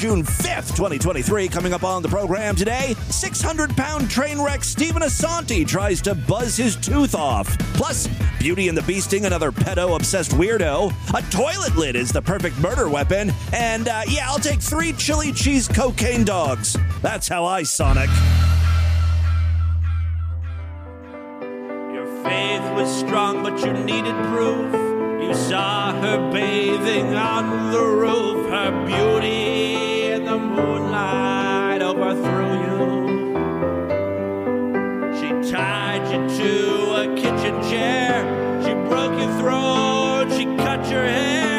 June 5th, 2023. Coming up on the program today, 600 pound train wreck Steven Assanti tries to buzz his tooth off. Plus, Beauty and the Beasting, another pedo obsessed weirdo. A toilet lid is the perfect murder weapon. And uh, yeah, I'll take three chili cheese cocaine dogs. That's how I Sonic. Your faith was strong, but you needed proof. You saw her bathing on the roof, her beauty the moonlight overthrew you. She tied you to a kitchen chair, she broke your throat, she cut your hair,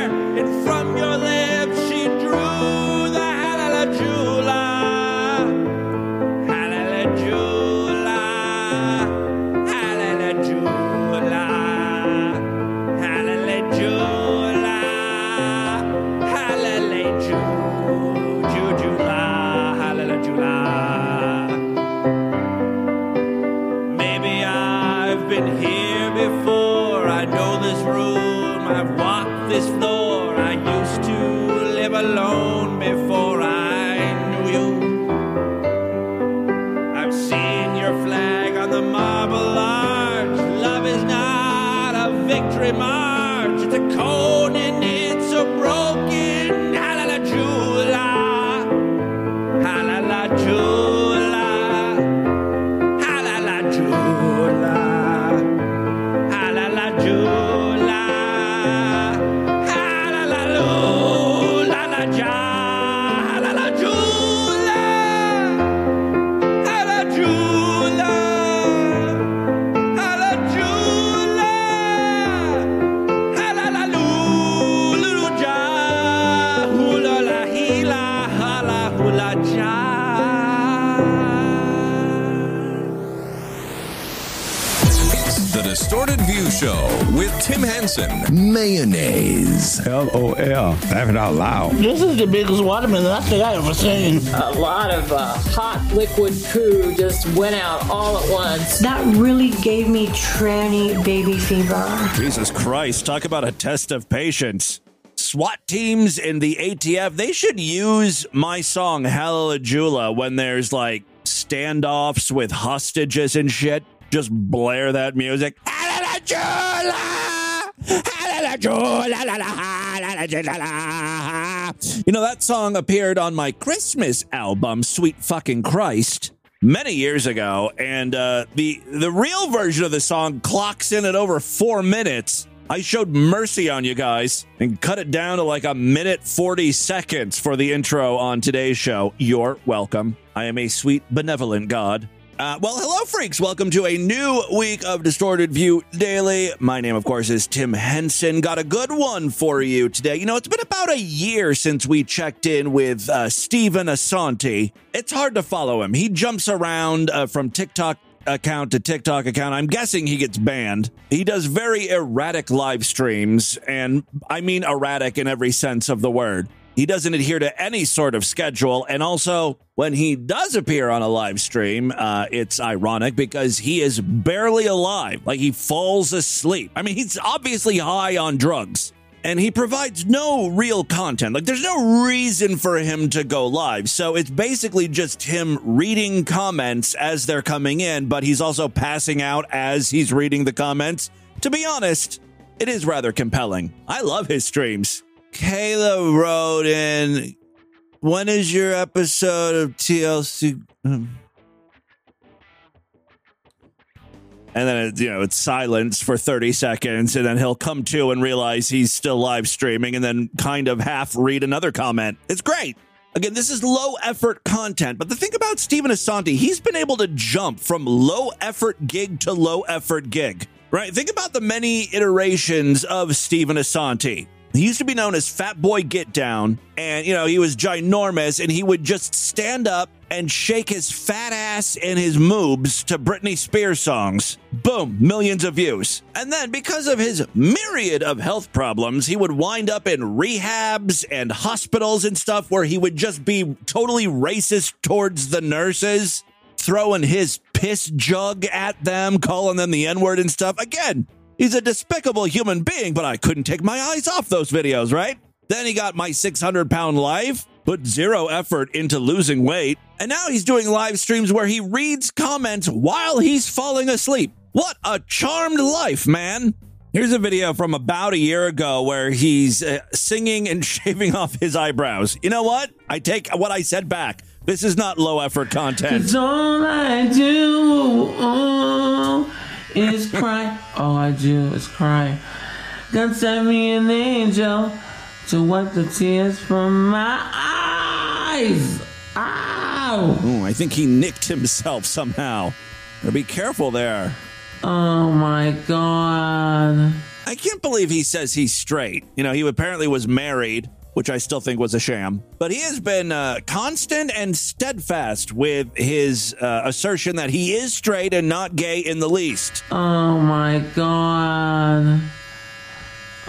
Mayonnaise. LOL. Laugh it out loud. This is the biggest watermelon I think I ever seen. a lot of uh, hot liquid poo just went out all at once. That really gave me tranny baby fever. Jesus Christ, talk about a test of patience. SWAT teams in the ATF, they should use my song Hallelujah when there's like standoffs with hostages and shit. Just blare that music. Hallelujah! You know, that song appeared on my Christmas album, Sweet Fucking Christ many years ago, and uh, the the real version of the song clocks in at over four minutes. I showed mercy on you guys and cut it down to like a minute 40 seconds for the intro on today's show. You're welcome. I am a sweet, benevolent God. Uh, well, hello, freaks. Welcome to a new week of Distorted View Daily. My name, of course, is Tim Henson. Got a good one for you today. You know, it's been about a year since we checked in with uh, Steven Assanti. It's hard to follow him. He jumps around uh, from TikTok account to TikTok account. I'm guessing he gets banned. He does very erratic live streams, and I mean erratic in every sense of the word. He doesn't adhere to any sort of schedule. And also, when he does appear on a live stream, uh, it's ironic because he is barely alive. Like he falls asleep. I mean, he's obviously high on drugs and he provides no real content. Like there's no reason for him to go live. So it's basically just him reading comments as they're coming in, but he's also passing out as he's reading the comments. To be honest, it is rather compelling. I love his streams. Kayla wrote in, when is your episode of TLC? Um, And then it, you know it's silence for 30 seconds, and then he'll come to and realize he's still live streaming, and then kind of half read another comment. It's great. Again, this is low effort content, but the thing about Steven Assanti, he's been able to jump from low effort gig to low effort gig. Right? Think about the many iterations of Steven Assanti. He used to be known as Fat Boy Get Down, and you know, he was ginormous, and he would just stand up and shake his fat ass and his moobs to Britney Spears songs. Boom, millions of views. And then, because of his myriad of health problems, he would wind up in rehabs and hospitals and stuff where he would just be totally racist towards the nurses, throwing his piss jug at them, calling them the N word and stuff. Again, He's a despicable human being, but I couldn't take my eyes off those videos, right? Then he got my 600 pound life. put zero effort into losing weight, and now he's doing live streams where he reads comments while he's falling asleep. What a charmed life, man. Here's a video from about a year ago where he's uh, singing and shaving off his eyebrows. You know what? I take what I said back. This is not low effort content. Cause all I do oh, is cry. All I do is cry. God send me an angel to wipe the tears from my eyes. Ow! Ooh, I think he nicked himself somehow. Be careful there. Oh my god. I can't believe he says he's straight. You know, he apparently was married, which I still think was a sham. But he has been uh, constant and steadfast with his uh, assertion that he is straight and not gay in the least. Oh my god.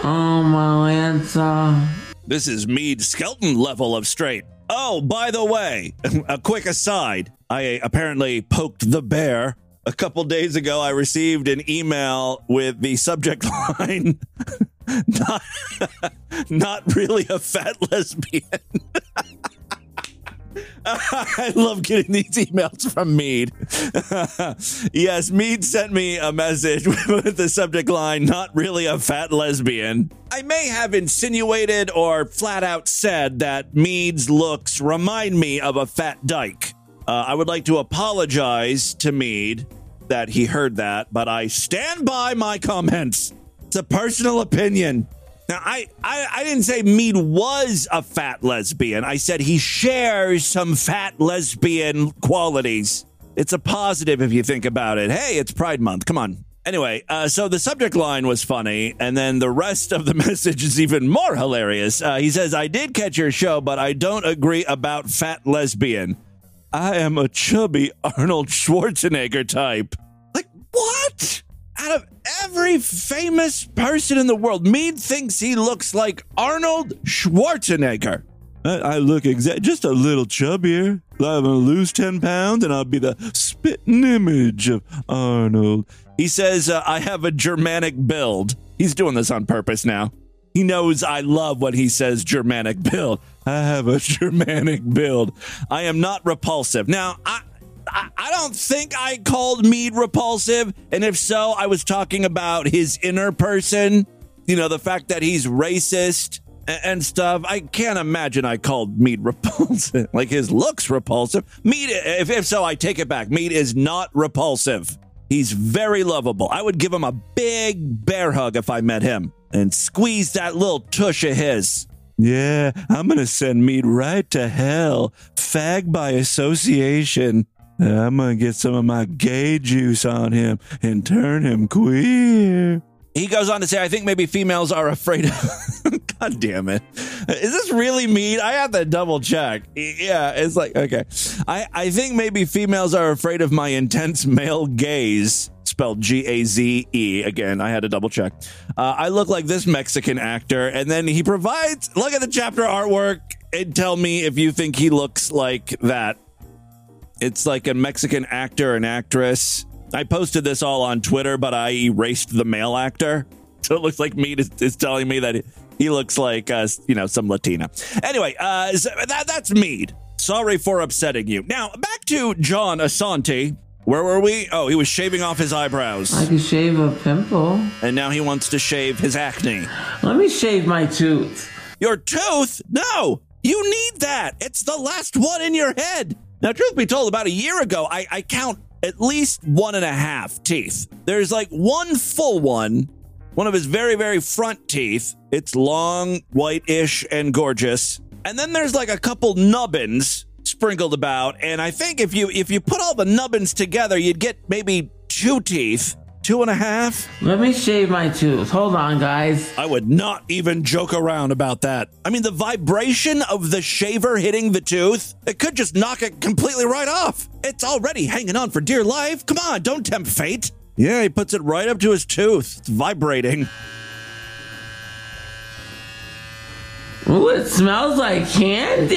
Oh my Lanta. This is Meade Skelton level of straight. Oh, by the way, a quick aside. I apparently poked the bear. A couple days ago, I received an email with the subject line not, not really a fat lesbian. I love getting these emails from Meade. yes, Meade sent me a message with the subject line, not really a fat lesbian. I may have insinuated or flat out said that Meade's looks remind me of a fat dyke. Uh, I would like to apologize to Meade that he heard that, but I stand by my comments. It's a personal opinion. Now, I, I, I didn't say Meade was a fat lesbian. I said he shares some fat lesbian qualities. It's a positive if you think about it. Hey, it's Pride Month. Come on. Anyway, uh, so the subject line was funny, and then the rest of the message is even more hilarious. Uh, he says, I did catch your show, but I don't agree about fat lesbian. I am a chubby Arnold Schwarzenegger type. Like, what? Out of every famous person in the world, Meade thinks he looks like Arnold Schwarzenegger. I, I look exact, just a little chubbier. I'm gonna lose ten pounds, and I'll be the spitting image of Arnold. He says uh, I have a Germanic build. He's doing this on purpose now. He knows I love when he says Germanic build. I have a Germanic build. I am not repulsive. Now, I, I, I don't think I called Meade repulsive. And if so, I was talking about his inner person. You know, the fact that he's racist and, stuff. I can't imagine I called Meade repulsive. like his looks repulsive. Meade, if, if so, I take it back. Meade is not repulsive. He's very lovable. I would give him a big bear hug if I met him and squeeze that little tush of his. Yeah, I'm gonna send Meade right to hell. Fag by association. I'm gonna get some of my gay juice on him and turn him queer. He goes on to say, I think maybe females are afraid of. God damn it. Is this really Meade? I have to double check. Yeah, it's like, okay. I, I think maybe females are afraid of my intense male gaze spelled G A Z E. Again, I had to double check. Uh, I look like this Mexican actor, and then he provides look at the chapter artwork and tell me if you think he looks like that. It's like a Mexican actor and actress. I posted this all on Twitter, but I erased the male actor. So it looks like me is, telling me that he looks like uh, you know some Latina. Anyway, uh, that that's Meade. Sorry for upsetting you. Now back to John Assanti. Where were we? Oh, he was shaving off his eyebrows. I can shave a pimple. And now he wants to shave his acne. Let me shave my tooth. Your tooth? No! You need that! It's the last one in your head! Now, truth be told, about a year ago, I, I count at least one and a half teeth. There's like one full one, one of his very, very front teeth. It's long, whitish, and gorgeous. And then there's like a couple nubbins sprinkled about. And i think if you if you put all the nubbins together you'd get maybe two teeth. Two and a half? Let me shave my tooth. Hold on, guys. i would not even joke around about that. I mean the vibration of the shaver hitting the tooth it could just knock it completely right off. It's already hanging on for dear life. Come on don't tempt fate. Yeah he puts it right up to his tooth. It's vibrating. Ooh, it smells like candy.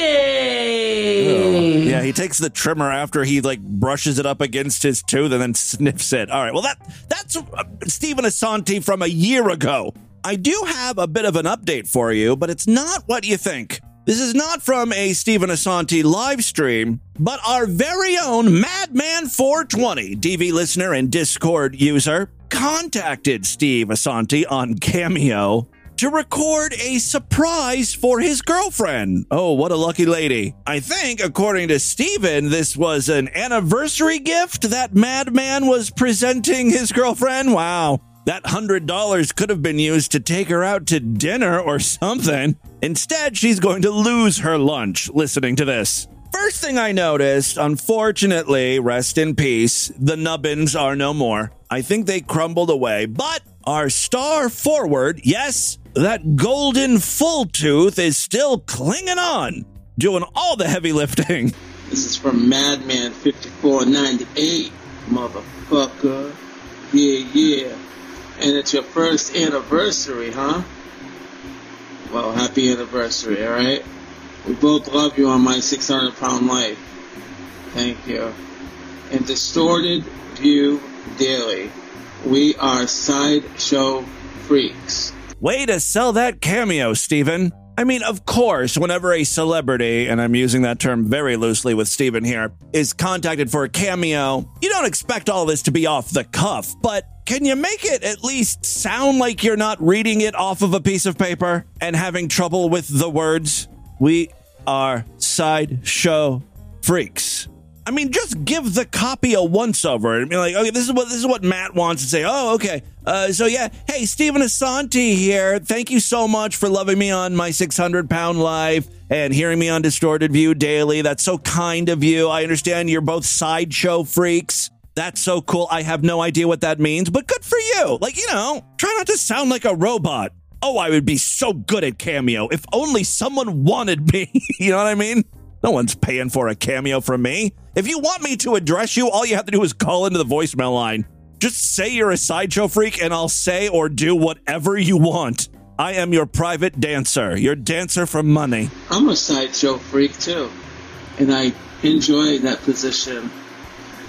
Yeah, he takes the trimmer after he like brushes it up against his tooth and then sniffs it. All right, well that that's uh, Steven Assanti from a year ago. I do have a bit of an update for you, but it's not what you think. This is not from a Steven Assanti live stream, but our very own Madman420 DV listener and Discord user contacted Steve Assanti on Cameo to record a surprise for his girlfriend. Oh, what a lucky lady. I think, according to Steven, this was an anniversary gift that Madman was presenting his girlfriend. Wow. That $100 could have been used to take her out to dinner or something. Instead, she's going to lose her lunch listening to this. First thing I noticed, unfortunately, rest in peace, the nubbins are no more. I think they crumbled away, but our star forward, yes, that golden full tooth is still clinging on, doing all the heavy lifting. This is from Madman 5498, motherfucker. Yeah, yeah. And it's your first anniversary, huh? Well, happy anniversary, alright? We both love you on my 600 pound life. Thank you. And Distorted View Daily. We are sideshow freaks. Way to sell that cameo, Steven. I mean, of course, whenever a celebrity, and I'm using that term very loosely with Steven here, is contacted for a cameo, you don't expect all this to be off the cuff, but can you make it at least sound like you're not reading it off of a piece of paper and having trouble with the words? We are sideshow freaks. I mean, just give the copy a once over and be like, okay, this is what this is what Matt wants to say. Oh, okay. Uh, so yeah, hey, Steven Assanti here. Thank you so much for loving me on my 600 pound life and hearing me on Distorted View daily. That's so kind of you. I understand you're both sideshow freaks. That's so cool. I have no idea what that means, but good for you. Like, you know, try not to sound like a robot. Oh, I would be so good at Cameo if only someone wanted me. you know what I mean? No one's paying for a cameo from me. If you want me to address you, all you have to do is call into the voicemail line. Just say you're a sideshow freak, and I'll say or do whatever you want. I am your private dancer, your dancer for money. I'm a sideshow freak too, and I enjoy that position.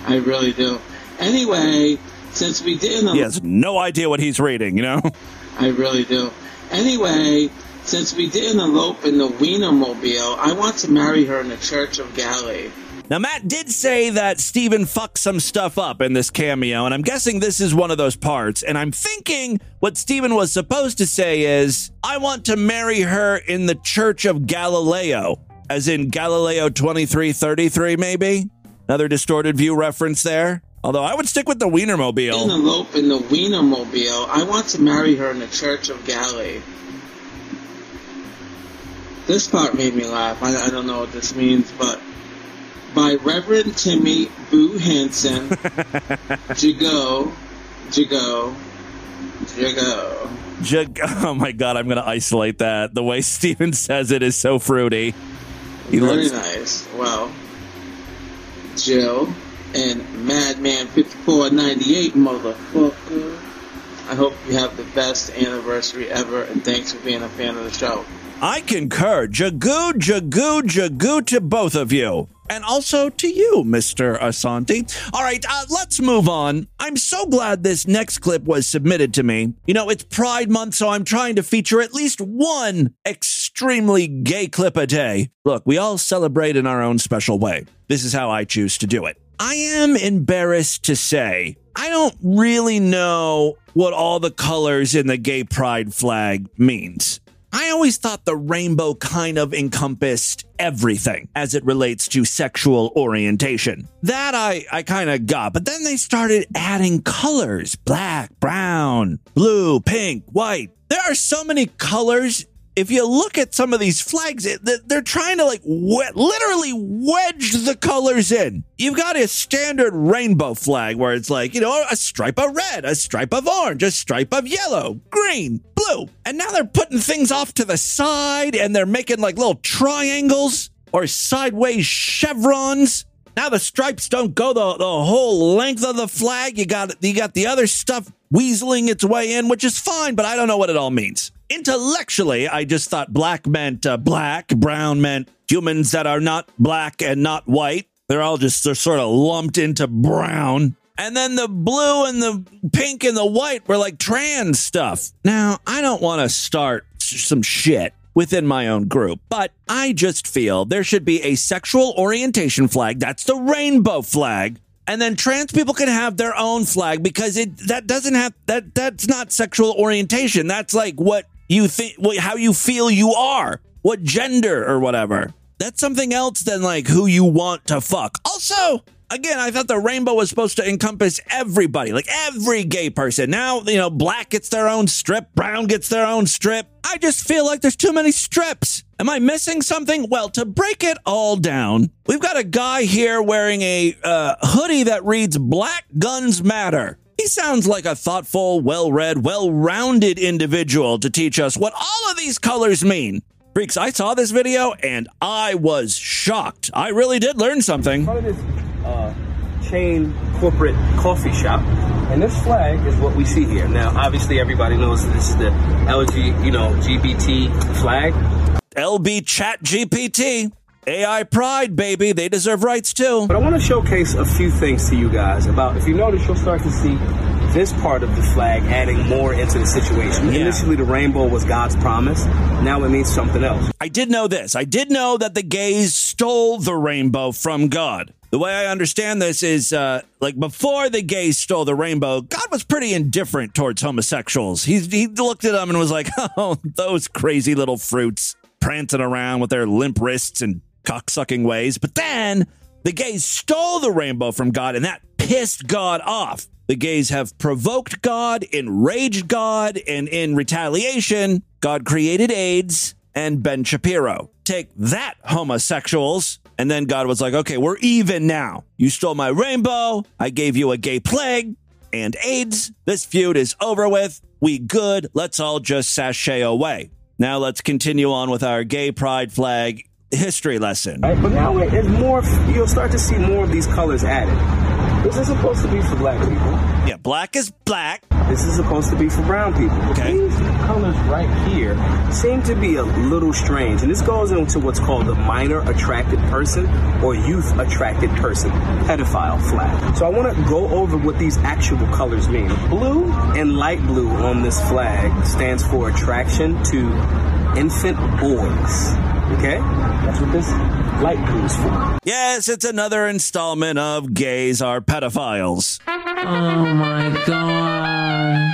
I really do. Anyway, since we didn't, He has no idea what he's reading, you know? I really do. Anyway, since we didn't elope in the Wienermobile, I want to marry her in the Church of Galilee. Now, Matt did say that Steven fucked some stuff up in this cameo, and I'm guessing this is one of those parts. And I'm thinking what Steven was supposed to say is, I want to marry her in the Church of Galileo, as in Galileo 2333, maybe? Another distorted view reference there. Although I would stick with the Wienermobile. elope in the Wienermobile, I want to marry her in the Church of Galilee. This part made me laugh. I, I don't know what this means, but by Reverend Timmy Boo Hansen, Jigo, Jigo, Jigo. Jug- oh my god, I'm going to isolate that. The way Steven says it is so fruity. He Very looks- nice. Well, Jill and Madman 5498, motherfucker. I hope you have the best anniversary ever, and thanks for being a fan of the show. I concur. Jagoo, jagoo, jagoo to both of you. And also to you, Mr. Assanti. All right, uh, let's move on. I'm so glad this next clip was submitted to me. You know, it's Pride Month, so I'm trying to feature at least one extremely gay clip a day. Look, we all celebrate in our own special way. This is how I choose to do it. I am embarrassed to say, I don't really know what all the colors in the gay pride flag means. I always thought the rainbow kind of encompassed everything as it relates to sexual orientation. That I, I kind of got, but then they started adding colors black, brown, blue, pink, white. There are so many colors. If you look at some of these flags, they're trying to like we- literally wedge the colors in. You've got a standard rainbow flag where it's like, you know, a stripe of red, a stripe of orange, a stripe of yellow, green, blue. And now they're putting things off to the side and they're making like little triangles or sideways chevrons. Now the stripes don't go the, the whole length of the flag. You got you got the other stuff weaseling its way in, which is fine, but I don't know what it all means. Intellectually, I just thought black meant uh, black, brown meant humans that are not black and not white. They're all just they're sort of lumped into brown. And then the blue and the pink and the white were like trans stuff. Now, I don't want to start some shit within my own group, but I just feel there should be a sexual orientation flag. That's the rainbow flag. And then trans people can have their own flag because it that doesn't have that that's not sexual orientation. That's like what you think how you feel you are, what gender or whatever. That's something else than like who you want to fuck. Also, again, I thought the rainbow was supposed to encompass everybody, like every gay person. Now, you know, black gets their own strip, brown gets their own strip. I just feel like there's too many strips. Am I missing something? Well, to break it all down, we've got a guy here wearing a uh, hoodie that reads Black Guns Matter. He sounds like a thoughtful, well read, well rounded individual to teach us what all of these colors mean. Freaks, I saw this video and I was shocked. I really did learn something. front of this uh, chain corporate coffee shop, and this flag is what we see here. Now, obviously, everybody knows that this is the LG, you know, GBT flag. LB Chat GPT. AI Pride, baby. They deserve rights too. But I want to showcase a few things to you guys about. If you notice, you'll start to see this part of the flag adding more into the situation. Yeah. Initially, the rainbow was God's promise. Now it means something else. I did know this. I did know that the gays stole the rainbow from God. The way I understand this is uh, like before the gays stole the rainbow, God was pretty indifferent towards homosexuals. He, he looked at them and was like, oh, those crazy little fruits prancing around with their limp wrists and cocksucking ways. But then the gays stole the rainbow from God and that pissed God off. The gays have provoked God, enraged God, and in retaliation, God created AIDS and Ben Shapiro. Take that, homosexuals. And then God was like, okay, we're even now. You stole my rainbow. I gave you a gay plague and AIDS. This feud is over with. We good. Let's all just sashay away. Now let's continue on with our gay pride flag history lesson. Right? But now it's more, you'll start to see more of these colors added. This is supposed to be for black people. Yeah, black is black. This is supposed to be for brown people. Okay. These colors right here seem to be a little strange. And this goes into what's called the minor attracted person or youth attracted person pedophile flag. So I want to go over what these actual colors mean. Blue and light blue on this flag stands for attraction to infant boys. Okay? That's what this light blue is for. Yes, it's another installment of Gays Are Pedophiles. Oh my god.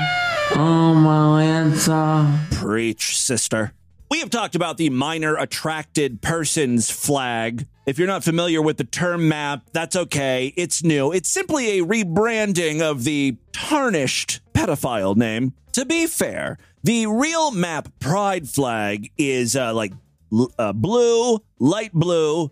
Oh my answer. Preach, sister. We have talked about the minor attracted persons flag. If you're not familiar with the term map, that's okay. It's new. It's simply a rebranding of the tarnished pedophile name. To be fair, the real map pride flag is uh, like l- uh, blue, light blue,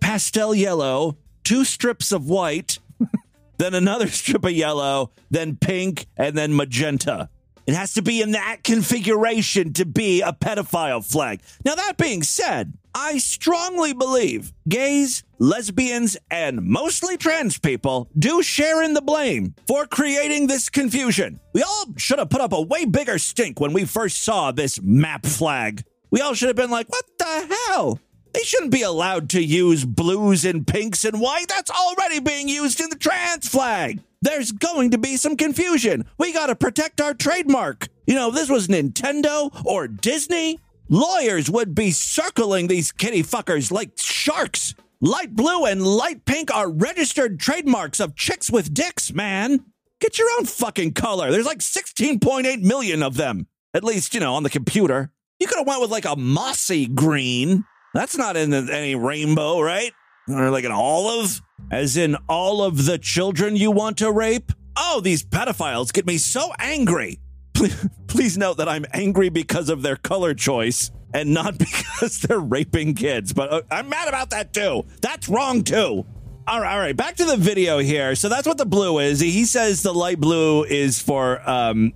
pastel yellow, two strips of white, then another strip of yellow, then pink, and then magenta. It has to be in that configuration to be a pedophile flag. Now, that being said, I strongly believe gays, lesbians, and mostly trans people do share in the blame for creating this confusion. We all should have put up a way bigger stink when we first saw this map flag. We all should have been like, what the hell? They shouldn't be allowed to use blues and pinks and white. That's already being used in the trans flag. There's going to be some confusion. We got to protect our trademark. You know, if this was Nintendo or Disney, lawyers would be circling these kitty fuckers like sharks. Light blue and light pink are registered trademarks of chicks with dicks, man. Get your own fucking color. There's like 16.8 million of them. At least, you know, on the computer. You could have went with like a mossy green. That's not in any rainbow, right? Or like an olive, as in all of the children you want to rape. Oh, these pedophiles get me so angry. Please, please note that I'm angry because of their color choice and not because they're raping kids. But uh, I'm mad about that too. That's wrong too. All right, all right. Back to the video here. So that's what the blue is. He says the light blue is for um,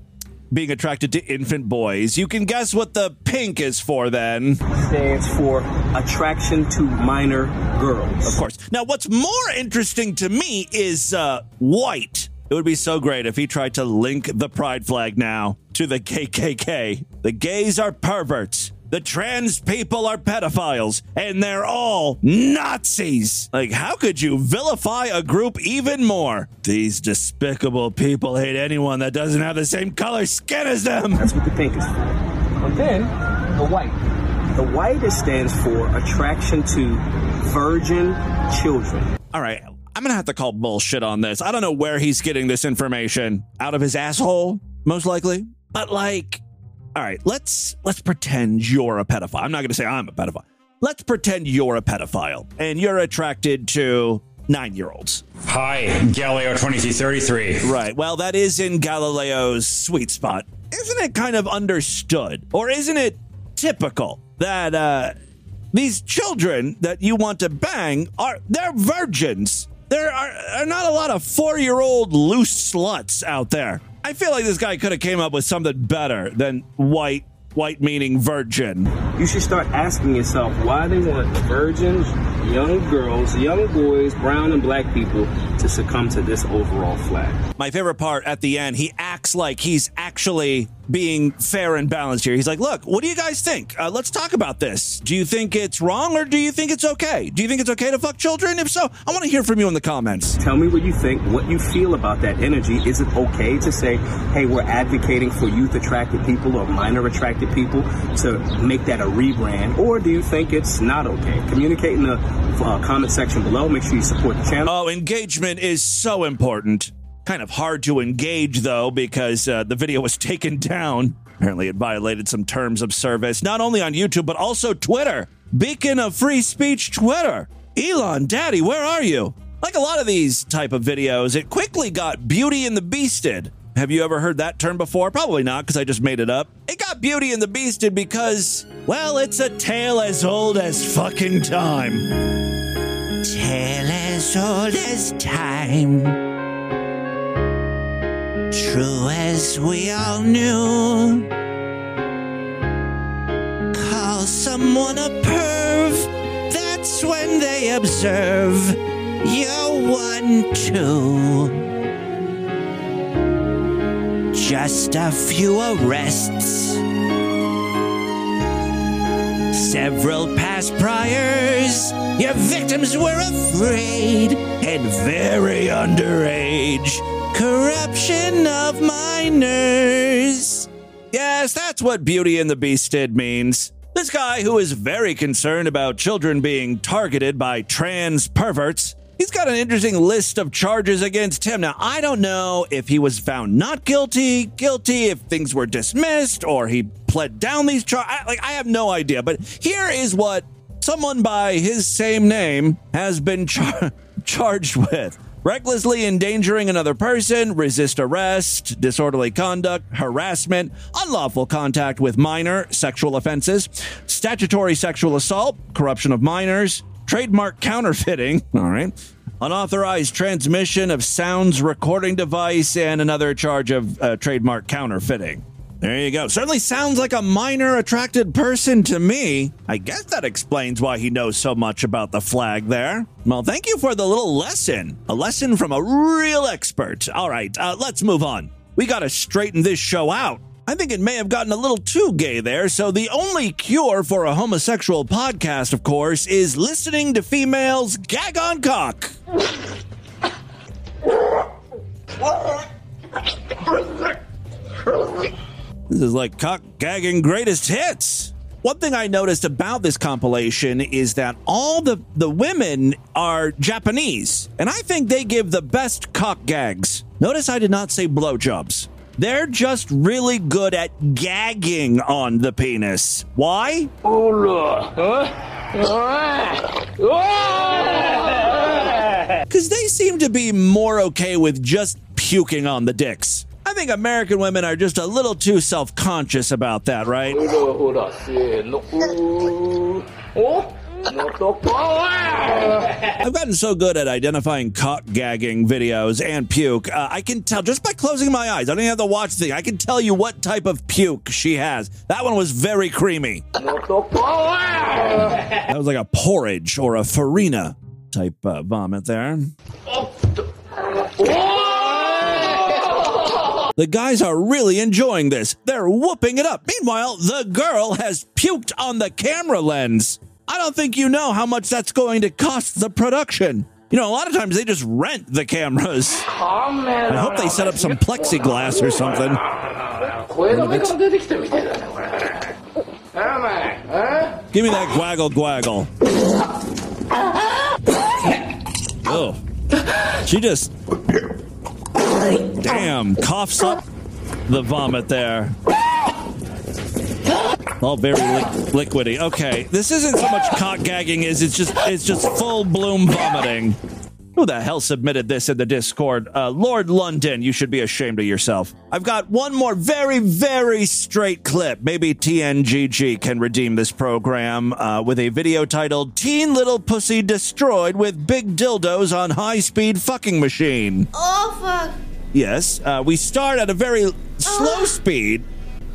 being attracted to infant boys. You can guess what the pink is for then. Stands for attraction to minor girls. Of course. Now, what's more interesting to me is uh, white. It would be so great if he tried to link the pride flag now to the KKK. The gays are perverts. The trans people are pedophiles, and they're all Nazis. Like, how could you vilify a group even more? These despicable people hate anyone that doesn't have the same color skin as them. That's what the pink is for. And then the white. The white it stands for attraction to virgin children. All right. I'm to have to call bullshit on this. I don't know where he's getting this information out of his asshole, most likely. But like, all right, let's let's pretend you're a pedophile. I'm not going to say I'm a pedophile. Let's pretend you're a pedophile and you're attracted to nine year olds. Hi, Galileo 2333. Right. Well, that is in Galileo's sweet spot. Isn't it kind of understood, or isn't it typical that uh, these children that you want to bang are they're virgins? There are, are not a lot of four year old loose sluts out there. I feel like this guy could have came up with something better than white white meaning virgin. You should start asking yourself why they want virgins, young girls, young boys, brown and black people to succumb to this overall flag. My favorite part at the end, he acts like he's actually being fair and balanced here. He's like, look, what do you guys think? Uh, let's talk about this. Do you think it's wrong or do you think it's okay? Do you think it's okay to fuck children? If so, I want to hear from you in the comments. Tell me what you think, what you feel about that energy. Is it okay to say, hey, we're advocating for youth attracted people or minor attracted people to make that a rebrand? Or do you think it's not okay? Communicate in the uh, comment section below. Make sure you support the channel. Oh, engagement is so important. Kind of hard to engage, though, because uh, the video was taken down. Apparently, it violated some terms of service, not only on YouTube, but also Twitter. Beacon of free speech Twitter. Elon, daddy, where are you? Like a lot of these type of videos, it quickly got Beauty and the Beasted. Have you ever heard that term before? Probably not, because I just made it up. It got Beauty and the Beasted because, well, it's a tale as old as fucking time. Tale as old as time. True as we all knew. Call someone a perv, that's when they observe you're one too. Just a few arrests. Several past priors. Your victims were afraid and very underage. Corruption of minors. Yes, that's what Beauty and the Beast did means. This guy who is very concerned about children being targeted by trans perverts. He's got an interesting list of charges against him. Now, I don't know if he was found not guilty, guilty, if things were dismissed, or he pled down these charges. Like, I have no idea. But here is what someone by his same name has been char- charged with recklessly endangering another person, resist arrest, disorderly conduct, harassment, unlawful contact with minor, sexual offenses, statutory sexual assault, corruption of minors, trademark counterfeiting, all right, unauthorized transmission of sounds recording device, and another charge of uh, trademark counterfeiting. There you go. Certainly sounds like a minor attracted person to me. I guess that explains why he knows so much about the flag there. Well, thank you for the little lesson. A lesson from a real expert. All right, uh, let's move on. We got to straighten this show out. I think it may have gotten a little too gay there, so the only cure for a homosexual podcast, of course, is listening to females gag on cock. This is like cock gagging greatest hits. One thing I noticed about this compilation is that all the, the women are Japanese, and I think they give the best cock gags. Notice I did not say blowjobs. They're just really good at gagging on the penis. Why? Oh, because they seem to be more okay with just puking on the dicks. I think American women are just a little too self conscious about that, right? I've gotten so good at identifying cock gagging videos and puke. Uh, I can tell just by closing my eyes. I don't even have to watch the thing. I can tell you what type of puke she has. That one was very creamy. That was like a porridge or a farina type uh, vomit there. The guys are really enjoying this. They're whooping it up. Meanwhile, the girl has puked on the camera lens. I don't think you know how much that's going to cost the production. You know, a lot of times they just rent the cameras. I hope they set up some plexiglass or something. Give me that gwaggle gwaggle. Oh. She just. Damn, coughs up the vomit there. All very li- liquidy. Okay, this isn't so much cock gagging as it's just it's just full bloom vomiting. Who the hell submitted this in the Discord? Uh, Lord London, you should be ashamed of yourself. I've got one more very, very straight clip. Maybe TNGG can redeem this program uh, with a video titled Teen Little Pussy Destroyed with Big Dildos on High Speed Fucking Machine. Oh, fuck. Yes, uh, we start at a very slow speed.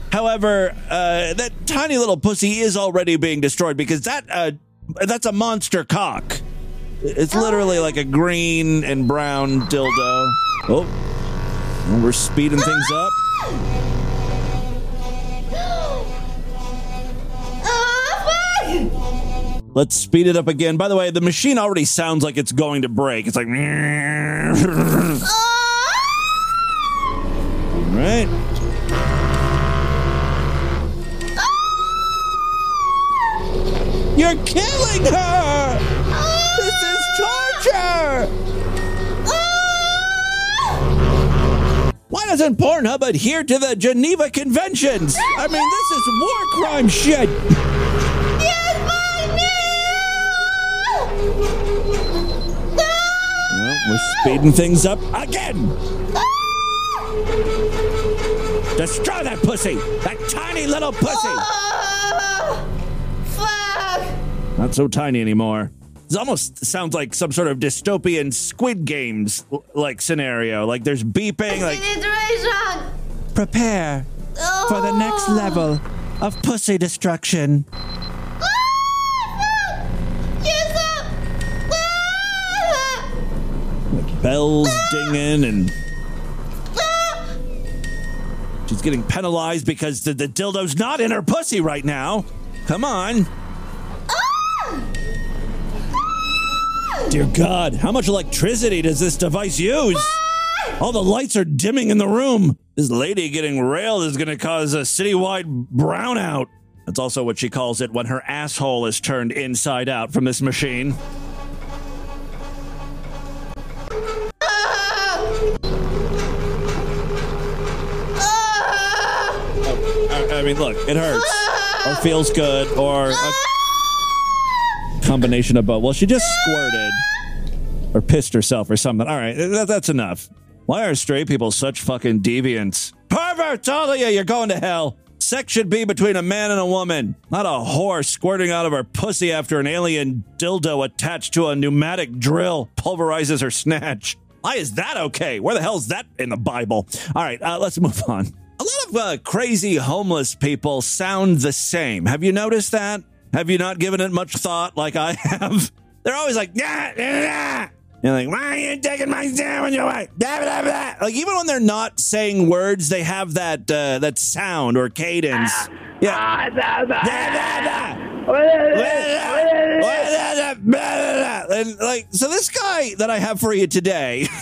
However, uh, that tiny little pussy is already being destroyed because that uh, that's a monster cock. It's literally like a green and brown dildo. Oh, we're speeding things up. Let's speed it up again. By the way, the machine already sounds like it's going to break. It's like. You're killing her! This is ah! torture! Why doesn't Pornhub adhere to the Geneva Conventions? I mean, this is war crime shit! Well, we're speeding things up again! Ah! Destroy that pussy! That tiny little pussy! Ah! Not so tiny anymore. This almost sounds like some sort of dystopian Squid Games like scenario. Like there's beeping, like prepare for the next level of pussy destruction. Like bells dinging and she's getting penalized because the, the dildo's not in her pussy right now. Come on. Dear God, how much electricity does this device use? All the lights are dimming in the room. This lady getting railed is going to cause a citywide brownout. That's also what she calls it when her asshole is turned inside out from this machine. I, mean, look, it hurts, or feels good, or a combination of both. Well, she just squirted, or pissed herself, or something. All right, that, that's enough. Why are straight people such fucking deviants? Perverts, all of you, you're going to hell. Sex should be between a man and a woman, not a whore squirting out of her pussy after an alien dildo attached to a pneumatic drill pulverizes her snatch. Why is that okay? Where the hell's that in the Bible? All right, uh, let's move on. A lot of uh, crazy homeless people sound the same. Have you noticed that? Have you not given it much thought like I have? They're always like, yeah, yeah, yeah. You're like, why are you taking my sandwich away? Blah, blah, blah. Like even when they're not saying words, they have that uh, that sound or cadence. Yeah. And like, so this guy that I have for you today.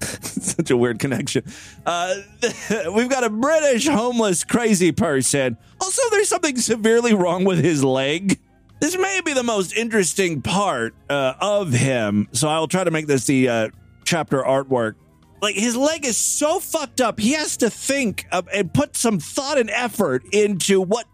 Such a weird connection. Uh, we've got a British homeless crazy person. Also, there's something severely wrong with his leg. This may be the most interesting part uh, of him, so I'll try to make this the uh, chapter artwork. Like his leg is so fucked up, he has to think of, and put some thought and effort into what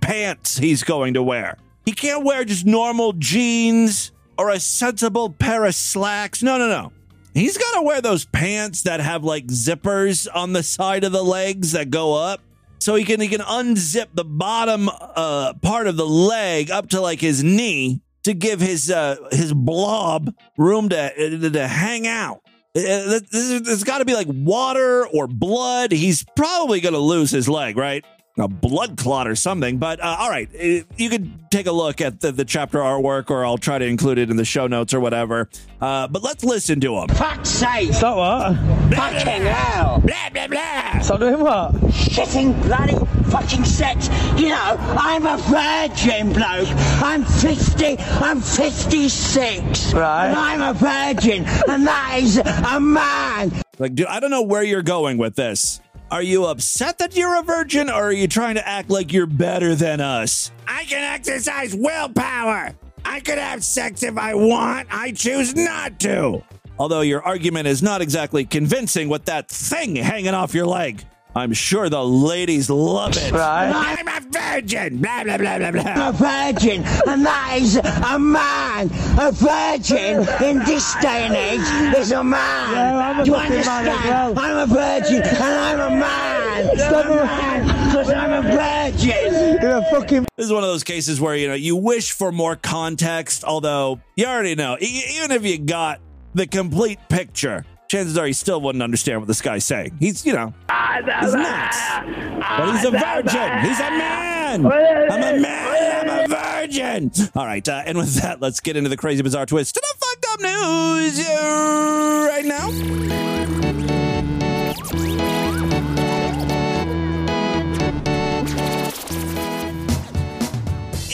pants he's going to wear. He can't wear just normal jeans or a sensible pair of slacks. No, no, no. He's got to wear those pants that have like zippers on the side of the legs that go up. So he can he can unzip the bottom uh, part of the leg up to like his knee to give his uh, his blob room to to hang out. Uh, There's got to be like water or blood. He's probably going to lose his leg, right? A blood clot or something. But uh, all right, uh, you can take a look at the, the chapter artwork, or I'll try to include it in the show notes or whatever. Uh, but let's listen to him. Fuck's sake! Stop what? Fucking hell! Blah blah blah. Stop doing what? Shitting bloody fucking sex. You know, I'm a virgin bloke. I'm 50, I'm 56. Right. And I'm a virgin, and that is a man. Like, dude, I don't know where you're going with this. Are you upset that you're a virgin or are you trying to act like you're better than us? I can exercise willpower. I could have sex if I want. I choose not to. Although your argument is not exactly convincing with that thing hanging off your leg. I'm sure the ladies love it. Right? I'm a virgin. Blah, blah, blah, blah, blah. a virgin, and that is a man. A virgin in this day and age is a man. I'm a Do you fucking man as understand? well. I'm a virgin, and I'm a man. I'm a man because I'm a virgin. You're a fucking. This is one of those cases where, you know, you wish for more context, although you already know, e- even if you got the complete picture, chances are he still wouldn't understand what this guy's saying. He's, you know, he's nuts. But he's a virgin. He's a man. I'm a man. I'm a virgin. All right. Uh, and with that, let's get into the crazy, bizarre twist to the fucked up news right now.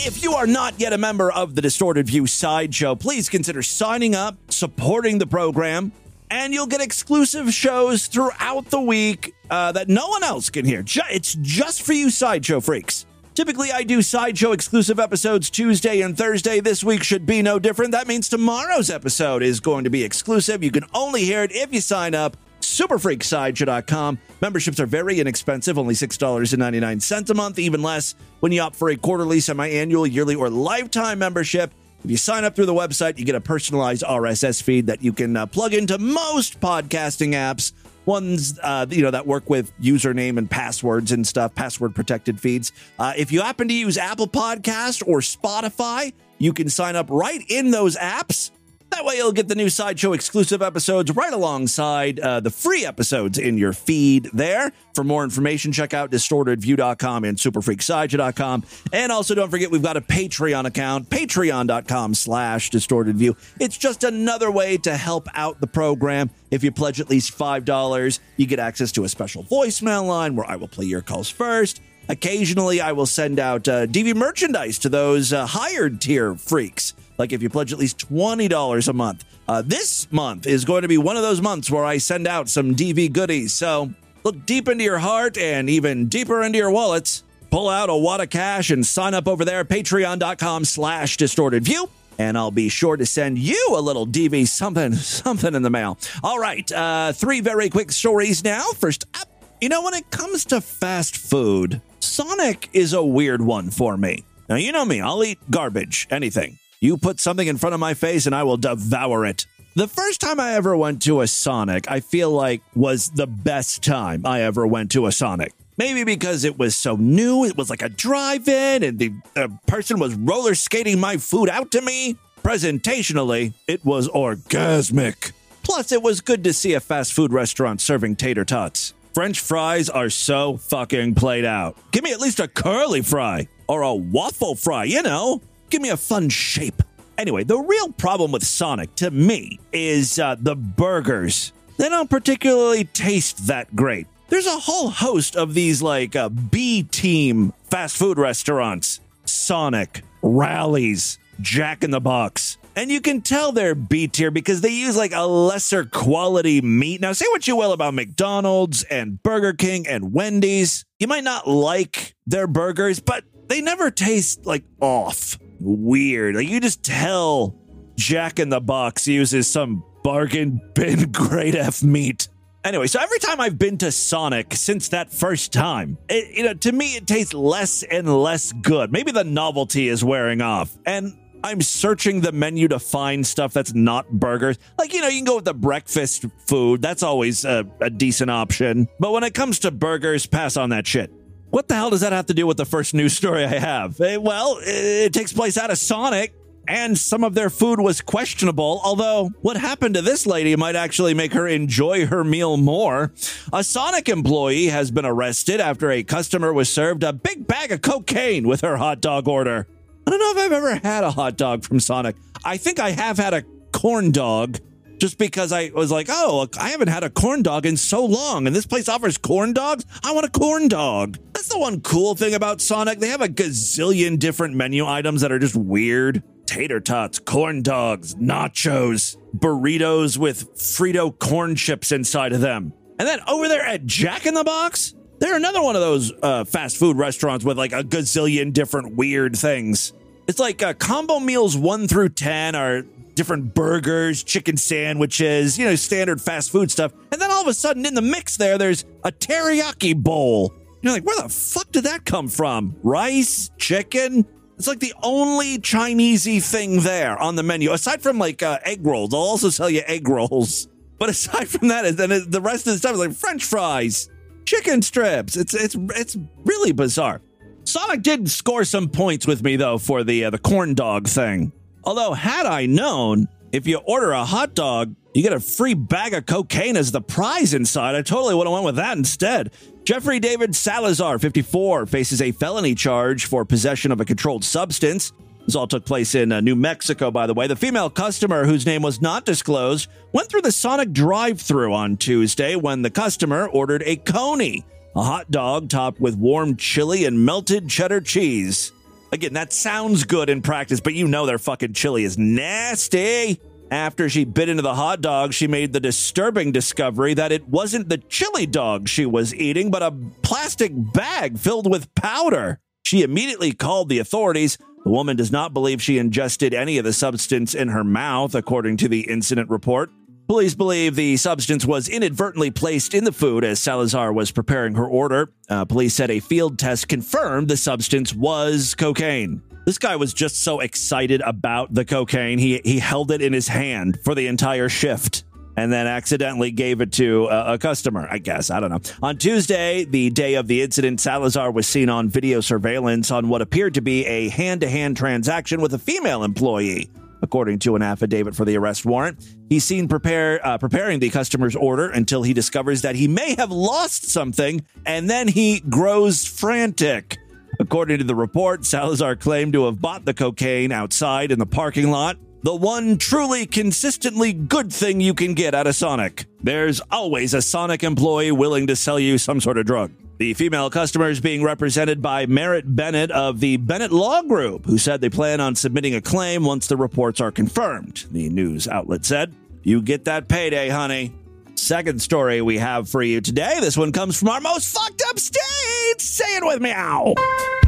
If you are not yet a member of the Distorted View Sideshow, please consider signing up, supporting the program, and you'll get exclusive shows throughout the week uh, that no one else can hear. It's just for you Sideshow freaks. Typically, I do Sideshow exclusive episodes Tuesday and Thursday. This week should be no different. That means tomorrow's episode is going to be exclusive. You can only hear it if you sign up. Superfreaksideshow.com. Memberships are very inexpensive, only $6.99 a month, even less when you opt for a quarterly, semi annual, yearly, or lifetime membership. If you sign up through the website, you get a personalized RSS feed that you can uh, plug into most podcasting apps. Ones uh, you know that work with username and passwords and stuff, password protected feeds. Uh, if you happen to use Apple Podcast or Spotify, you can sign up right in those apps. That way, you'll get the new Sideshow exclusive episodes right alongside uh, the free episodes in your feed there. For more information, check out distortedview.com and superfreaksideshow.com. And also, don't forget, we've got a Patreon account, patreon.com slash distortedview. It's just another way to help out the program. If you pledge at least $5, you get access to a special voicemail line where I will play your calls first. Occasionally, I will send out uh, DV merchandise to those uh, hired tier freaks. Like if you pledge at least $20 a month. Uh, this month is going to be one of those months where I send out some DV goodies. So look deep into your heart and even deeper into your wallets. Pull out a wad of cash and sign up over there, patreon.com slash distorted view. And I'll be sure to send you a little DV something, something in the mail. All right, uh, three very quick stories now. First up, you know, when it comes to fast food, Sonic is a weird one for me. Now, you know me, I'll eat garbage, anything. You put something in front of my face and I will devour it. The first time I ever went to a Sonic, I feel like was the best time I ever went to a Sonic. Maybe because it was so new, it was like a drive in, and the uh, person was roller skating my food out to me. Presentationally, it was orgasmic. Plus, it was good to see a fast food restaurant serving tater tots. French fries are so fucking played out. Give me at least a curly fry or a waffle fry, you know. Give me a fun shape. Anyway, the real problem with Sonic to me is uh, the burgers. They don't particularly taste that great. There's a whole host of these like uh, B team fast food restaurants Sonic, Rallies, Jack in the Box. And you can tell they're B tier because they use like a lesser quality meat. Now, say what you will about McDonald's and Burger King and Wendy's. You might not like their burgers, but they never taste like off. Weird. Like you just tell Jack in the Box uses some bargain bin grade F meat. Anyway, so every time I've been to Sonic since that first time, it, you know, to me it tastes less and less good. Maybe the novelty is wearing off. And I'm searching the menu to find stuff that's not burgers. Like, you know, you can go with the breakfast food. That's always a, a decent option. But when it comes to burgers, pass on that shit. What the hell does that have to do with the first news story I have? Eh, Well, it takes place out of Sonic, and some of their food was questionable. Although, what happened to this lady might actually make her enjoy her meal more. A Sonic employee has been arrested after a customer was served a big bag of cocaine with her hot dog order. I don't know if I've ever had a hot dog from Sonic. I think I have had a corn dog just because I was like, oh, I haven't had a corn dog in so long, and this place offers corn dogs. I want a corn dog. That's the one cool thing about Sonic. They have a gazillion different menu items that are just weird tater tots, corn dogs, nachos, burritos with Frito corn chips inside of them. And then over there at Jack in the Box, they're another one of those uh, fast food restaurants with like a gazillion different weird things. It's like uh, combo meals one through 10 are different burgers, chicken sandwiches, you know, standard fast food stuff. And then all of a sudden in the mix there, there's a teriyaki bowl. You're like, where the fuck did that come from? Rice, chicken? It's like the only Chinesey thing there on the menu, aside from like uh, egg rolls. They'll also sell you egg rolls. But aside from that, then the rest of the stuff is like French fries, chicken strips. It's it's it's really bizarre. Sonic did score some points with me though for the uh, the corn dog thing. Although had I known, if you order a hot dog, you get a free bag of cocaine as the prize inside. I totally would have went with that instead. Jeffrey David Salazar, 54, faces a felony charge for possession of a controlled substance. This all took place in uh, New Mexico, by the way. The female customer, whose name was not disclosed, went through the Sonic drive through on Tuesday when the customer ordered a Coney, a hot dog topped with warm chili and melted cheddar cheese. Again, that sounds good in practice, but you know their fucking chili is nasty. After she bit into the hot dog, she made the disturbing discovery that it wasn't the chili dog she was eating, but a plastic bag filled with powder. She immediately called the authorities. The woman does not believe she ingested any of the substance in her mouth, according to the incident report. Police believe the substance was inadvertently placed in the food as Salazar was preparing her order. Uh, police said a field test confirmed the substance was cocaine. This guy was just so excited about the cocaine, he, he held it in his hand for the entire shift and then accidentally gave it to a, a customer, I guess. I don't know. On Tuesday, the day of the incident, Salazar was seen on video surveillance on what appeared to be a hand to hand transaction with a female employee. According to an affidavit for the arrest warrant, he's seen prepare, uh, preparing the customer's order until he discovers that he may have lost something, and then he grows frantic. According to the report, Salazar claimed to have bought the cocaine outside in the parking lot. The one truly consistently good thing you can get out of Sonic. There's always a Sonic employee willing to sell you some sort of drug. The female customer is being represented by Merritt Bennett of the Bennett Law Group, who said they plan on submitting a claim once the reports are confirmed, the news outlet said. You get that payday, honey. Second story we have for you today. This one comes from our most fucked up state. Say it with me, ow.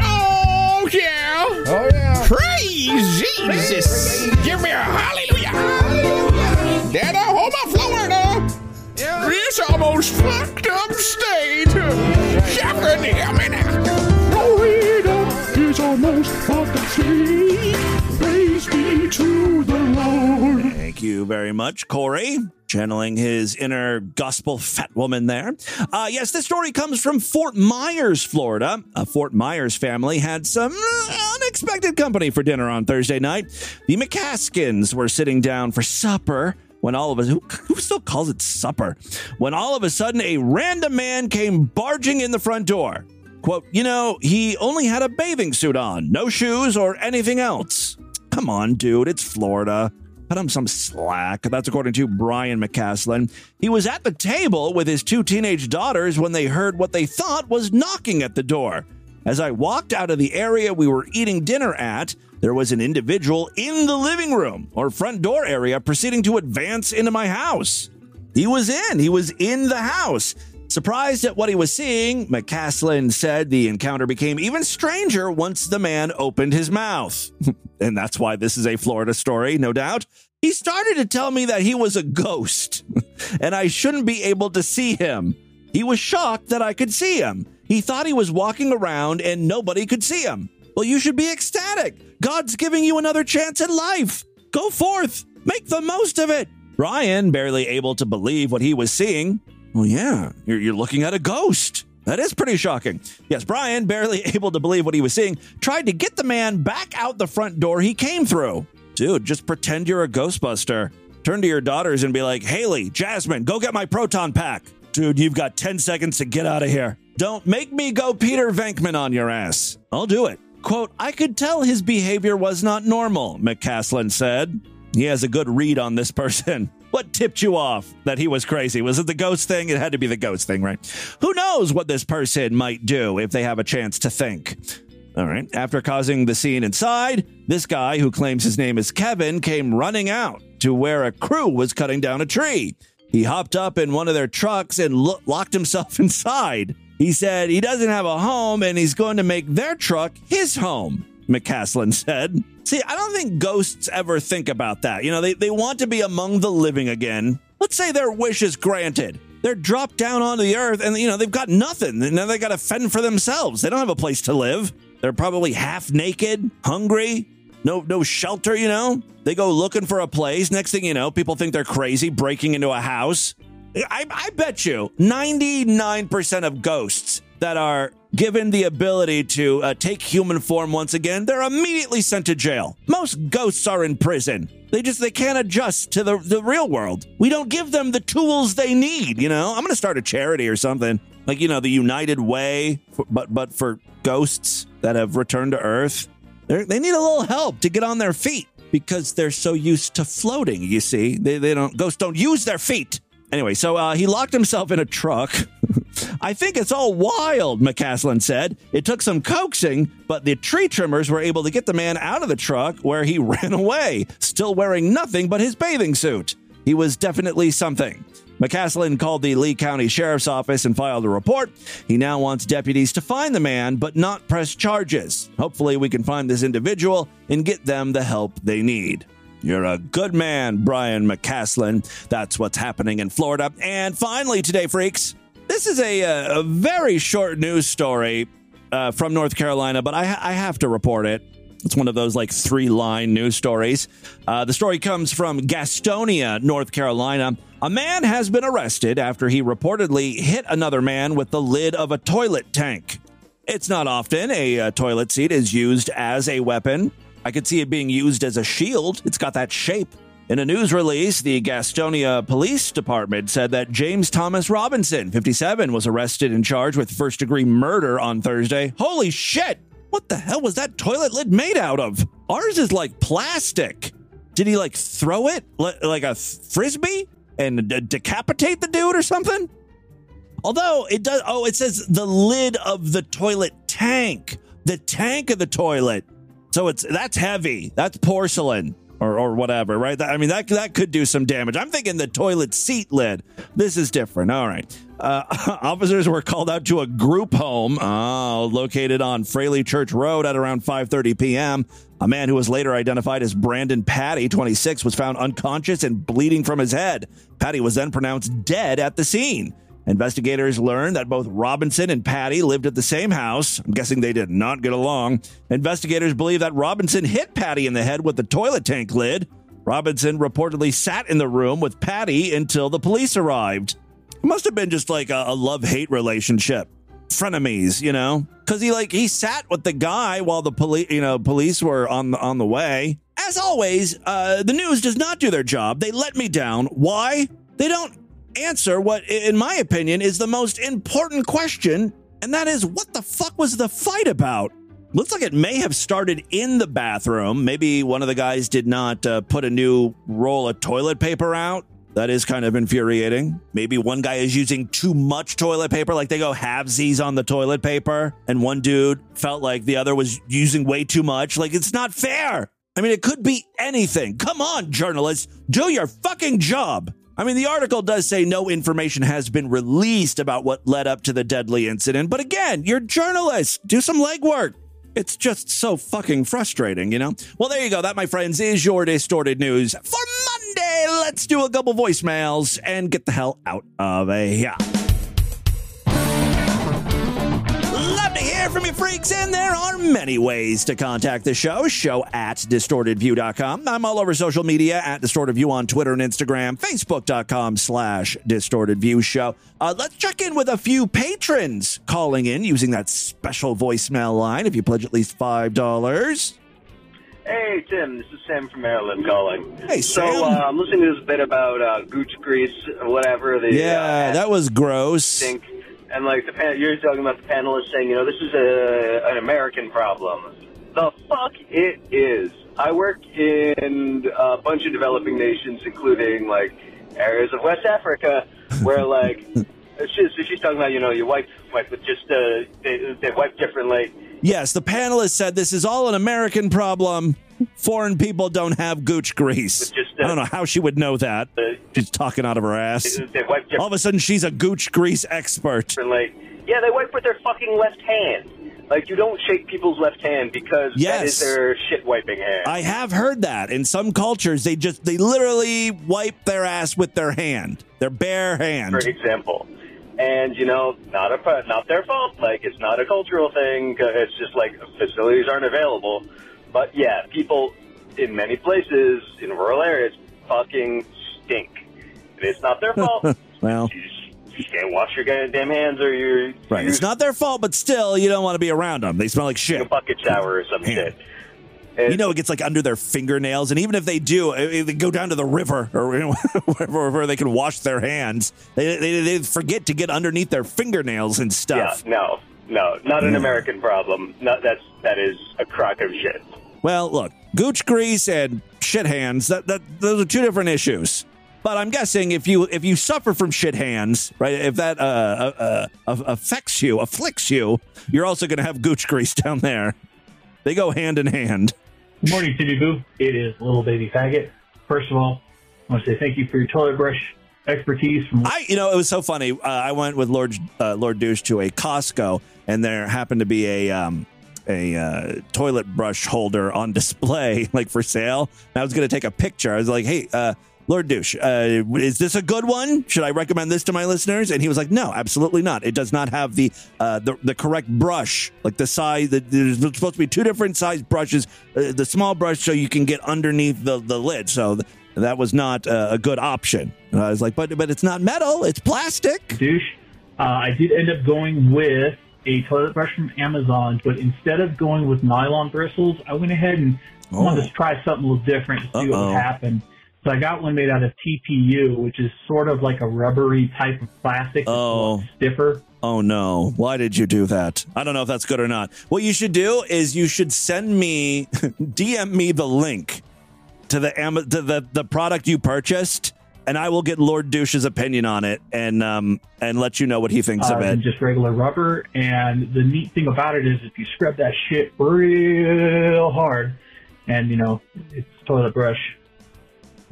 Oh yeah! Oh yeah! Praise Jesus! Give me a hallelujah! Down Oklahoma, Florida! This almost fucked up state! Shepherd, hear me now! Florida is almost fucked up state! Praise be to the Lord! Thank you very much, Corey. Channeling his inner gospel fat woman there. Uh, yes, this story comes from Fort Myers, Florida. A Fort Myers family had some unexpected company for dinner on Thursday night. The McCaslins were sitting down for supper when all of us, who, who still calls it supper? When all of a sudden a random man came barging in the front door. Quote, you know, he only had a bathing suit on, no shoes or anything else. Come on, dude, it's Florida. Cut him some slack. That's according to Brian McCaslin. He was at the table with his two teenage daughters when they heard what they thought was knocking at the door. As I walked out of the area we were eating dinner at, there was an individual in the living room or front door area proceeding to advance into my house. He was in, he was in the house. Surprised at what he was seeing, McCaslin said the encounter became even stranger once the man opened his mouth. and that's why this is a Florida story, no doubt. He started to tell me that he was a ghost and I shouldn't be able to see him. He was shocked that I could see him. He thought he was walking around and nobody could see him. Well, you should be ecstatic. God's giving you another chance at life. Go forth, make the most of it. Ryan, barely able to believe what he was seeing, well, yeah, you're, you're looking at a ghost. That is pretty shocking. Yes, Brian, barely able to believe what he was seeing, tried to get the man back out the front door he came through. Dude, just pretend you're a Ghostbuster. Turn to your daughters and be like, Haley, Jasmine, go get my proton pack. Dude, you've got 10 seconds to get out of here. Don't make me go Peter Venkman on your ass. I'll do it. Quote, I could tell his behavior was not normal, McCaslin said. He has a good read on this person. What tipped you off that he was crazy? Was it the ghost thing? It had to be the ghost thing, right? Who knows what this person might do if they have a chance to think? All right. After causing the scene inside, this guy who claims his name is Kevin came running out to where a crew was cutting down a tree. He hopped up in one of their trucks and lo- locked himself inside. He said he doesn't have a home and he's going to make their truck his home, McCaslin said. See, I don't think ghosts ever think about that. You know, they, they want to be among the living again. Let's say their wish is granted. They're dropped down onto the earth and, you know, they've got nothing. And now they got to fend for themselves. They don't have a place to live. They're probably half naked, hungry, no no shelter, you know? They go looking for a place. Next thing you know, people think they're crazy, breaking into a house. I, I bet you 99% of ghosts that are given the ability to uh, take human form once again, they're immediately sent to jail. Most ghosts are in prison. They just they can't adjust to the, the real world. We don't give them the tools they need, you know? I'm going to start a charity or something. Like, you know, the United Way, for, but but for ghosts that have returned to Earth. They're, they need a little help to get on their feet because they're so used to floating, you see. They, they don't ghosts don't use their feet. Anyway, so uh, he locked himself in a truck. I think it's all wild, McCaslin said. It took some coaxing, but the tree trimmers were able to get the man out of the truck where he ran away, still wearing nothing but his bathing suit. He was definitely something. McCaslin called the Lee County Sheriff's Office and filed a report. He now wants deputies to find the man, but not press charges. Hopefully, we can find this individual and get them the help they need. You're a good man, Brian McCaslin. That's what's happening in Florida. And finally, today, freaks, this is a, uh, a very short news story uh, from North Carolina, but I, I have to report it. It's one of those like three line news stories. Uh, the story comes from Gastonia, North Carolina. A man has been arrested after he reportedly hit another man with the lid of a toilet tank. It's not often a, uh toilet seat is used as a weapon. I could see it being used as a shield. It's got that shape. In a news release, the Gastonia Police Department said that James Thomas Robinson, 57, was arrested and charged with first degree murder on Thursday. Holy shit! What the hell was that toilet lid made out of? Ours is like plastic. Did he like throw it li- like a frisbee and d- decapitate the dude or something? Although it does, oh, it says the lid of the toilet tank, the tank of the toilet. So it's that's heavy. That's porcelain or, or whatever, right? That- I mean, that that could do some damage. I'm thinking the toilet seat lid. This is different. All right. Uh, officers were called out to a group home oh, located on Fraley Church Road at around 5:30 p.m. A man who was later identified as Brandon Patty, 26, was found unconscious and bleeding from his head. Patty was then pronounced dead at the scene. Investigators learned that both Robinson and Patty lived at the same house. I'm guessing they did not get along. Investigators believe that Robinson hit Patty in the head with the toilet tank lid. Robinson reportedly sat in the room with Patty until the police arrived. It must have been just like a, a love hate relationship. Frenemies, you know? Cause he like he sat with the guy while the police you know, police were on the on the way. As always, uh, the news does not do their job. They let me down. Why? They don't answer what, in my opinion, is the most important question, and that is what the fuck was the fight about? Looks like it may have started in the bathroom. Maybe one of the guys did not uh, put a new roll of toilet paper out. That is kind of infuriating. Maybe one guy is using too much toilet paper, like they go halvesies on the toilet paper, and one dude felt like the other was using way too much. Like, it's not fair. I mean, it could be anything. Come on, journalists, do your fucking job. I mean, the article does say no information has been released about what led up to the deadly incident, but again, you're journalists. Do some legwork. It's just so fucking frustrating, you know? Well, there you go. That, my friends, is your distorted news for Monday. Let's do a couple voicemails and get the hell out of here. Hear from you freaks, and there are many ways to contact the show. Show at distortedview.com. I'm all over social media at distortedview on Twitter and Instagram, facebook.com slash distortedview show. Uh, let's check in with a few patrons calling in using that special voicemail line if you pledge at least $5. Hey, Tim. This is Sam from Maryland calling. Hey, So Sam. uh, I'm listening to this bit about uh, gooch grease, whatever. The Yeah, uh, that was gross. stink, and like the pan- you're talking about the panelists saying, you know, this is a an American problem. The fuck it is. I work in a bunch of developing nations, including like areas of West Africa, where like she's, she's talking about, you know, you wipe wipe with just uh, they, they wipe differently. Yes, the panelists said this is all an American problem. Foreign people don't have gooch grease. just I don't know how she would know that. She's talking out of her ass. They wipe their All of a sudden, she's a gooch grease expert. like, yeah, they wipe with their fucking left hand. Like, you don't shake people's left hand because that Yes. is their shit wiping hand. I have heard that in some cultures, they just they literally wipe their ass with their hand, their bare hand. for example. And you know, not a not their fault. Like it's not a cultural thing. It's just like facilities aren't available. But yeah, people in many places in rural areas fucking stink. And it's not their fault. Well, you just can't wash your goddamn hands or your right. It's not their fault, but still, you don't want to be around them. They smell like shit. bucket shower or some shit. You know, it gets like under their fingernails, and even if they do, they go down to the river or you know, wherever where they can wash their hands, they, they, they forget to get underneath their fingernails and Yeah, stuff. no, no, not an Yeah. American problem. No, that's that is a crock of shit. Well, look, gooch grease and shit hands, that, that those are two different issues. But I'm guessing if you if you suffer from shit hands, right, if that uh, uh, uh, affects you, afflicts you, you're also going to have gooch grease down there. They go hand in hand. Good morning, Timmy Boo. It is Little Baby Faggot. First of all, I want to say thank you for your toilet brush expertise. From I, you know, it was so funny. Uh, I went with Lord uh, Lord Douche to a Costco, and there happened to be a um, a uh, toilet brush holder on display, like for sale. And I was going to take a picture. I was like, "Hey, uh, Lord Douche, uh, is this a good one? Should I recommend this to my listeners?" And he was like, "No, absolutely not. It does not have the uh, the, the correct brush, like the size. The, there's supposed to be two different size brushes. Uh, the small brush so you can get underneath the the lid. So." Th- that was not uh, a good option. And I was like, but but it's not metal, it's plastic. douche. Uh, I did end up going with a toilet brush from Amazon, but instead of going with nylon bristles, I went ahead and wanted to try something a little different to see what Uh-oh. would happen. So I got one made out of TPU, which is sort of like a rubbery type of plastic. that's a lot Oh. stiffer. Oh no. Why did you do that? I don't know if that's good or not. What you should do is you should send me DM me the link to the to the, the product you purchased and I will get Lord Douche's opinion on it and um and let you know what he thinks uh, of it. just regular rubber. And the neat thing about it is if you scrub that shit real hard, and you know it's toilet brush.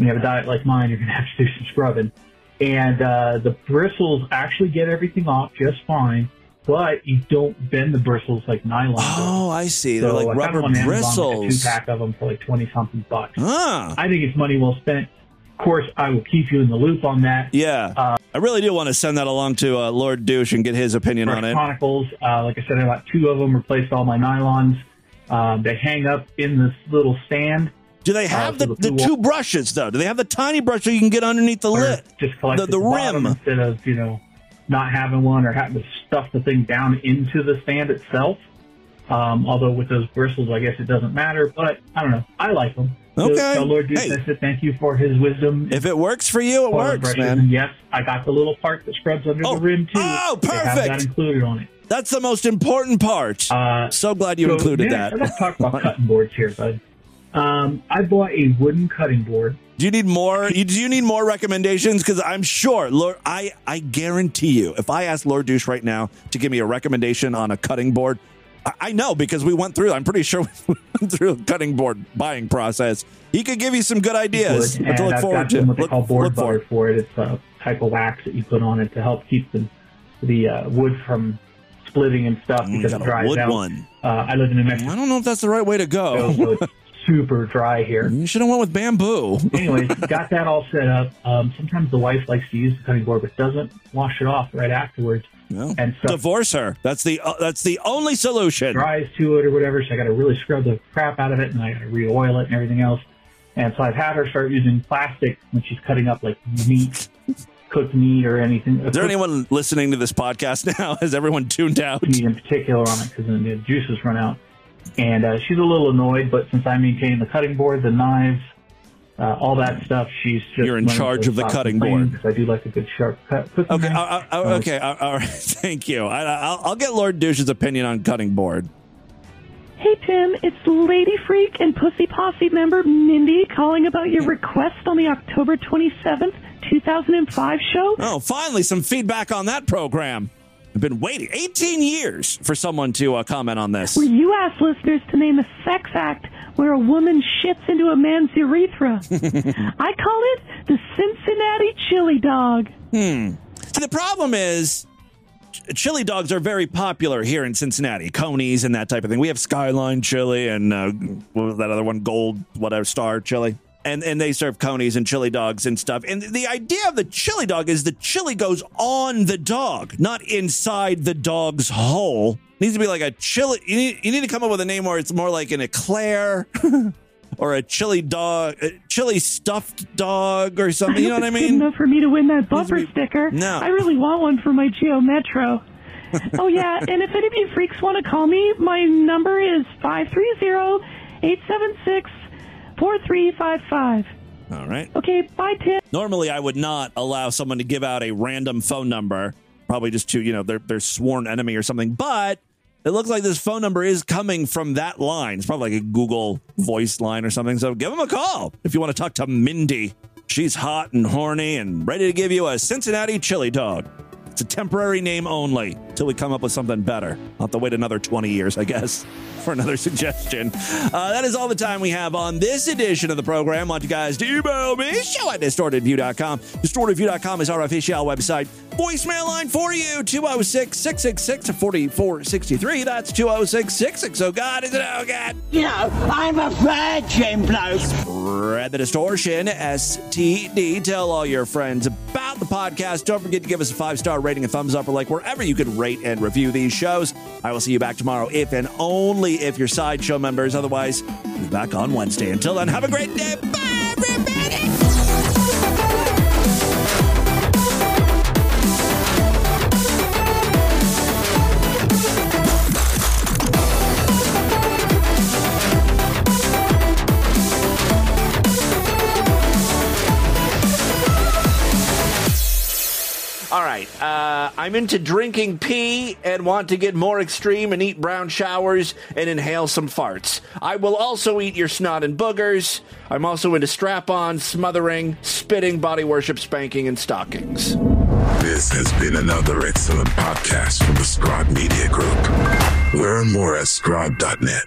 When you have a diet like mine, you're gonna have to do some scrubbing. And uh, the bristles actually get everything off just fine, but you don't bend the bristles like nylon. does. Oh, I see. They're like I rubber them on Amazon, like bristles. two pack of them for like twenty something bucks. Ah. I think it's money well spent. Of course, I will keep you in the loop on that. Yeah. I really do want to send that along to uh, Lord Douche and get his opinion on it. Chronicles. Uh, like I said, I got two of them. Replaced all my nylons. Um, they hang up in this little stand. Do they have the, the two brushes though? Do they have the tiny brush so you can get underneath the lid? Just collect the, at the rim. instead of you know not having one or having to stuff the thing down into the stand itself. Um, although with those bristles, I guess it doesn't matter. But I don't know. I like them. Okay. So, so Lord Deuce, Hey. Thank you for his wisdom. If it works for you, it works, man. And yes, I got the little part that scrubs under the rim too. Oh, They have that included on it. That's the most important part. so glad you Uh, So, included that. Let's talk about cutting boards here, bud. Um, I bought a wooden cutting board. Do you need more? Do you need more recommendations? Because I'm sure, Lord, I I guarantee you, if I ask Lord Douche right now to give me a recommendation on a cutting board, I, I know because we went through. I'm pretty sure we went through a cutting board buying process. He could give you some good ideas. What to look I've forward got to. what they Look, call board butter for it. It's a type of wax that you put on it to help keep the the uh, wood from splitting and stuff because it dries wood out. one. Uh, I live in New Mexico. I don't know if that's the right way to go. so it's super dry here. You should have went with bamboo. anyway, got that all set up. Um, sometimes the wife likes to use the cutting board, but doesn't wash it off right afterwards. No. And stuff Divorce her. That's the uh, that's the only solution. dries to it or whatever. So I got to really scrub the crap out of it, and I got to re-oil it and everything else. And so I've had her start using plastic when she's cutting up like meat, cooked meat or anything. Is there anyone listening to this podcast now? Has everyone tuned out? meat in particular on it because then the juices run out. And uh, she's a little annoyed, but since I maintain the cutting board, the knives, uh, all that stuff, she's just You're in charge of the cutting board. because I do like a good sharp cut. cooking Okay. I, I, I- okay, I- all right. Thank you. I, I'll, I'll get Lord Douche's opinion on cutting board. Hey Tim, it's Lady Freak and Pussy Posse member Mindy calling about your request on the October 27th, 2005 show. Oh, finally, some feedback on that program. I've been waiting 18 years for someone to uh, comment on this. Where you asked listeners to name a sex act where a woman shits into a man's urethra. I call it the Cincinnati chili dog. Hmm. See, the problem is ch- chili dogs are very popular here in Cincinnati, Coney's and that type of thing. We have Skyline chili and uh, what was that other one, Gold, whatever, Star chili. And, and they serve conies and chili dogs and stuff. And the idea of the chili dog is the chili goes on the dog, not inside the dog's hole. needs to be like a chili. You need, you need to come up with a name where it's more like an eclair or a chili dog, a chili stuffed dog or something. You know what I it's good mean? enough for me to win that bumper sticker. No. I really want one for my Geo Metro. oh yeah, and if any of you freaks want to call me, my number is 530-876-4355. All right. Okay, bye Tim. Normally, I would not allow someone to give out a random phone number, probably just to, you know, their, their sworn enemy or something. But it looks like this phone number is coming from that line. It's probably like a Google voice line or something. So give them a call if you want to talk to Mindy. She's hot and horny and ready to give you a Cincinnati chili dog. It's a temporary name only till we come up with something better. I'll have to wait another 20 years, I guess, for another suggestion. Uh, that is all the time we have on this edition of the program. want you guys to email me, show at distortedview.com. Distortedview.com is our official website. Voicemail line for you, 206 666 4463. That's 206 66. Oh, God, is it? Oh, God. You know, I'm a virgin bloke. Spread the distortion, STD. Tell all your friends about the podcast. Don't forget to give us a five star rating, a thumbs up, or like wherever you can rate and review these shows. I will see you back tomorrow if and only if you're sideshow members. Otherwise, we'll be back on Wednesday. Until then, have a great day. Bye, everybody. Uh, I'm into drinking pee and want to get more extreme and eat brown showers and inhale some farts. I will also eat your snot and boogers. I'm also into strap on, smothering, spitting, body worship, spanking, and stockings. This has been another excellent podcast from the Scribe Media Group. Learn more at scribe.net.